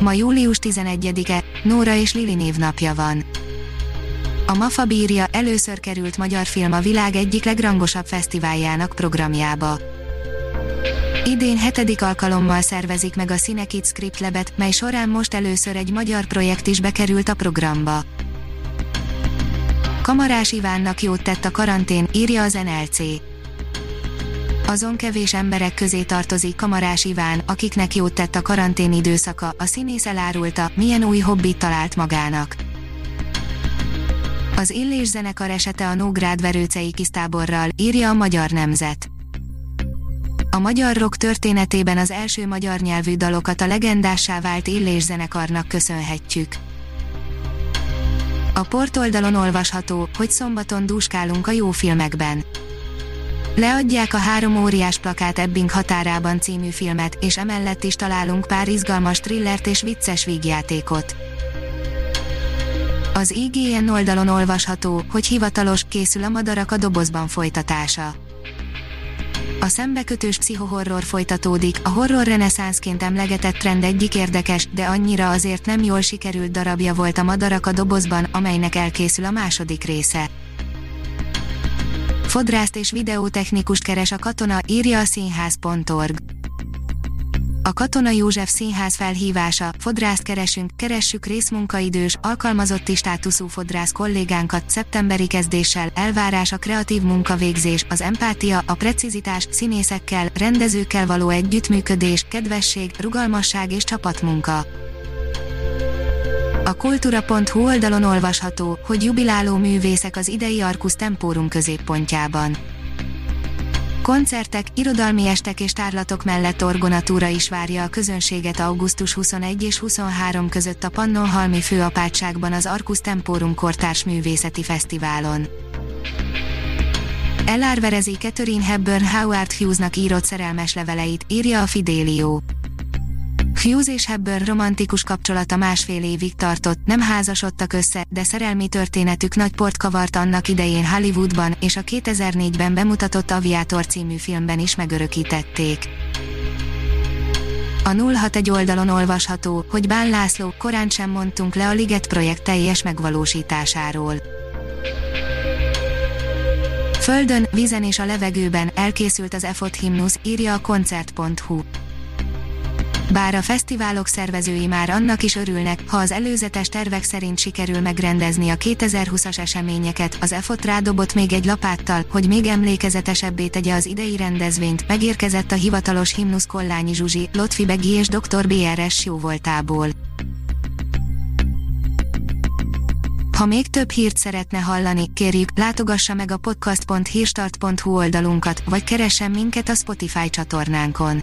Ma július 11-e, Nóra és Lili névnapja van. A Mafa bírja először került magyar film a világ egyik legrangosabb fesztiváljának programjába. Idén hetedik alkalommal szervezik meg a Cinekid Script Labet, mely során most először egy magyar projekt is bekerült a programba. Kamarás Ivánnak jót tett a karantén, írja az NLC. Azon kevés emberek közé tartozik Kamarás Iván, akiknek jót tett a karantén időszaka, a színész elárulta, milyen új hobbit talált magának. Az Illés zenekar esete a Nógrád verőcei kisztáborral, írja a Magyar Nemzet. A magyar rock történetében az első magyar nyelvű dalokat a legendássá vált Illés zenekarnak köszönhetjük. A portoldalon olvasható, hogy szombaton dúskálunk a jó filmekben. Leadják a három óriás plakát Ebbing határában című filmet, és emellett is találunk pár izgalmas thrillert és vicces vígjátékot. Az IGN oldalon olvasható, hogy hivatalos, készül a Madarak a dobozban folytatása. A szembekötős pszichohorror folytatódik, a horror reneszánszként emlegetett trend egyik érdekes, de annyira azért nem jól sikerült darabja volt a Madarak a dobozban, amelynek elkészül a második része. Fodrászt és videótechnikust keres a katona, írja a színház.org. A Katona József Színház felhívása, fodrászt keresünk, keressük részmunkaidős, alkalmazotti státuszú fodrász kollégánkat szeptemberi kezdéssel, elvárás a kreatív munkavégzés, az empátia, a precizitás, színészekkel, rendezőkkel való együttműködés, kedvesség, rugalmasság és csapatmunka. A kultúra.hu oldalon olvasható, hogy jubiláló művészek az idei Arkus Tempórum középpontjában. Koncertek, irodalmi estek és tárlatok mellett orgonatúra is várja a közönséget augusztus 21 és 23 között a Pannonhalmi főapátságban az Arkus Tempórum Kortárs Művészeti Fesztiválon. Elárverezi Catherine Hepburn Howard Hughesnak írott szerelmes leveleit, írja a Fidelio. Hughes és Hepburn romantikus kapcsolata másfél évig tartott, nem házasodtak össze, de szerelmi történetük nagy port kavart annak idején Hollywoodban, és a 2004-ben bemutatott Aviator című filmben is megörökítették. A 061 oldalon olvasható, hogy Bán László, korán sem mondtunk le a Liget projekt teljes megvalósításáról. Földön, vízen és a levegőben elkészült az EFOT himnusz, írja a koncert.hu. Bár a fesztiválok szervezői már annak is örülnek, ha az előzetes tervek szerint sikerül megrendezni a 2020-as eseményeket, az EFOT rádobott még egy lapáttal, hogy még emlékezetesebbé tegye az idei rendezvényt, megérkezett a hivatalos himnusz Kollányi Zsuzsi, Lotfi Begi és Dr. BRS jóvoltából. Ha még több hírt szeretne hallani, kérjük, látogassa meg a podcast.hírstart.hu oldalunkat, vagy keressen minket a Spotify csatornánkon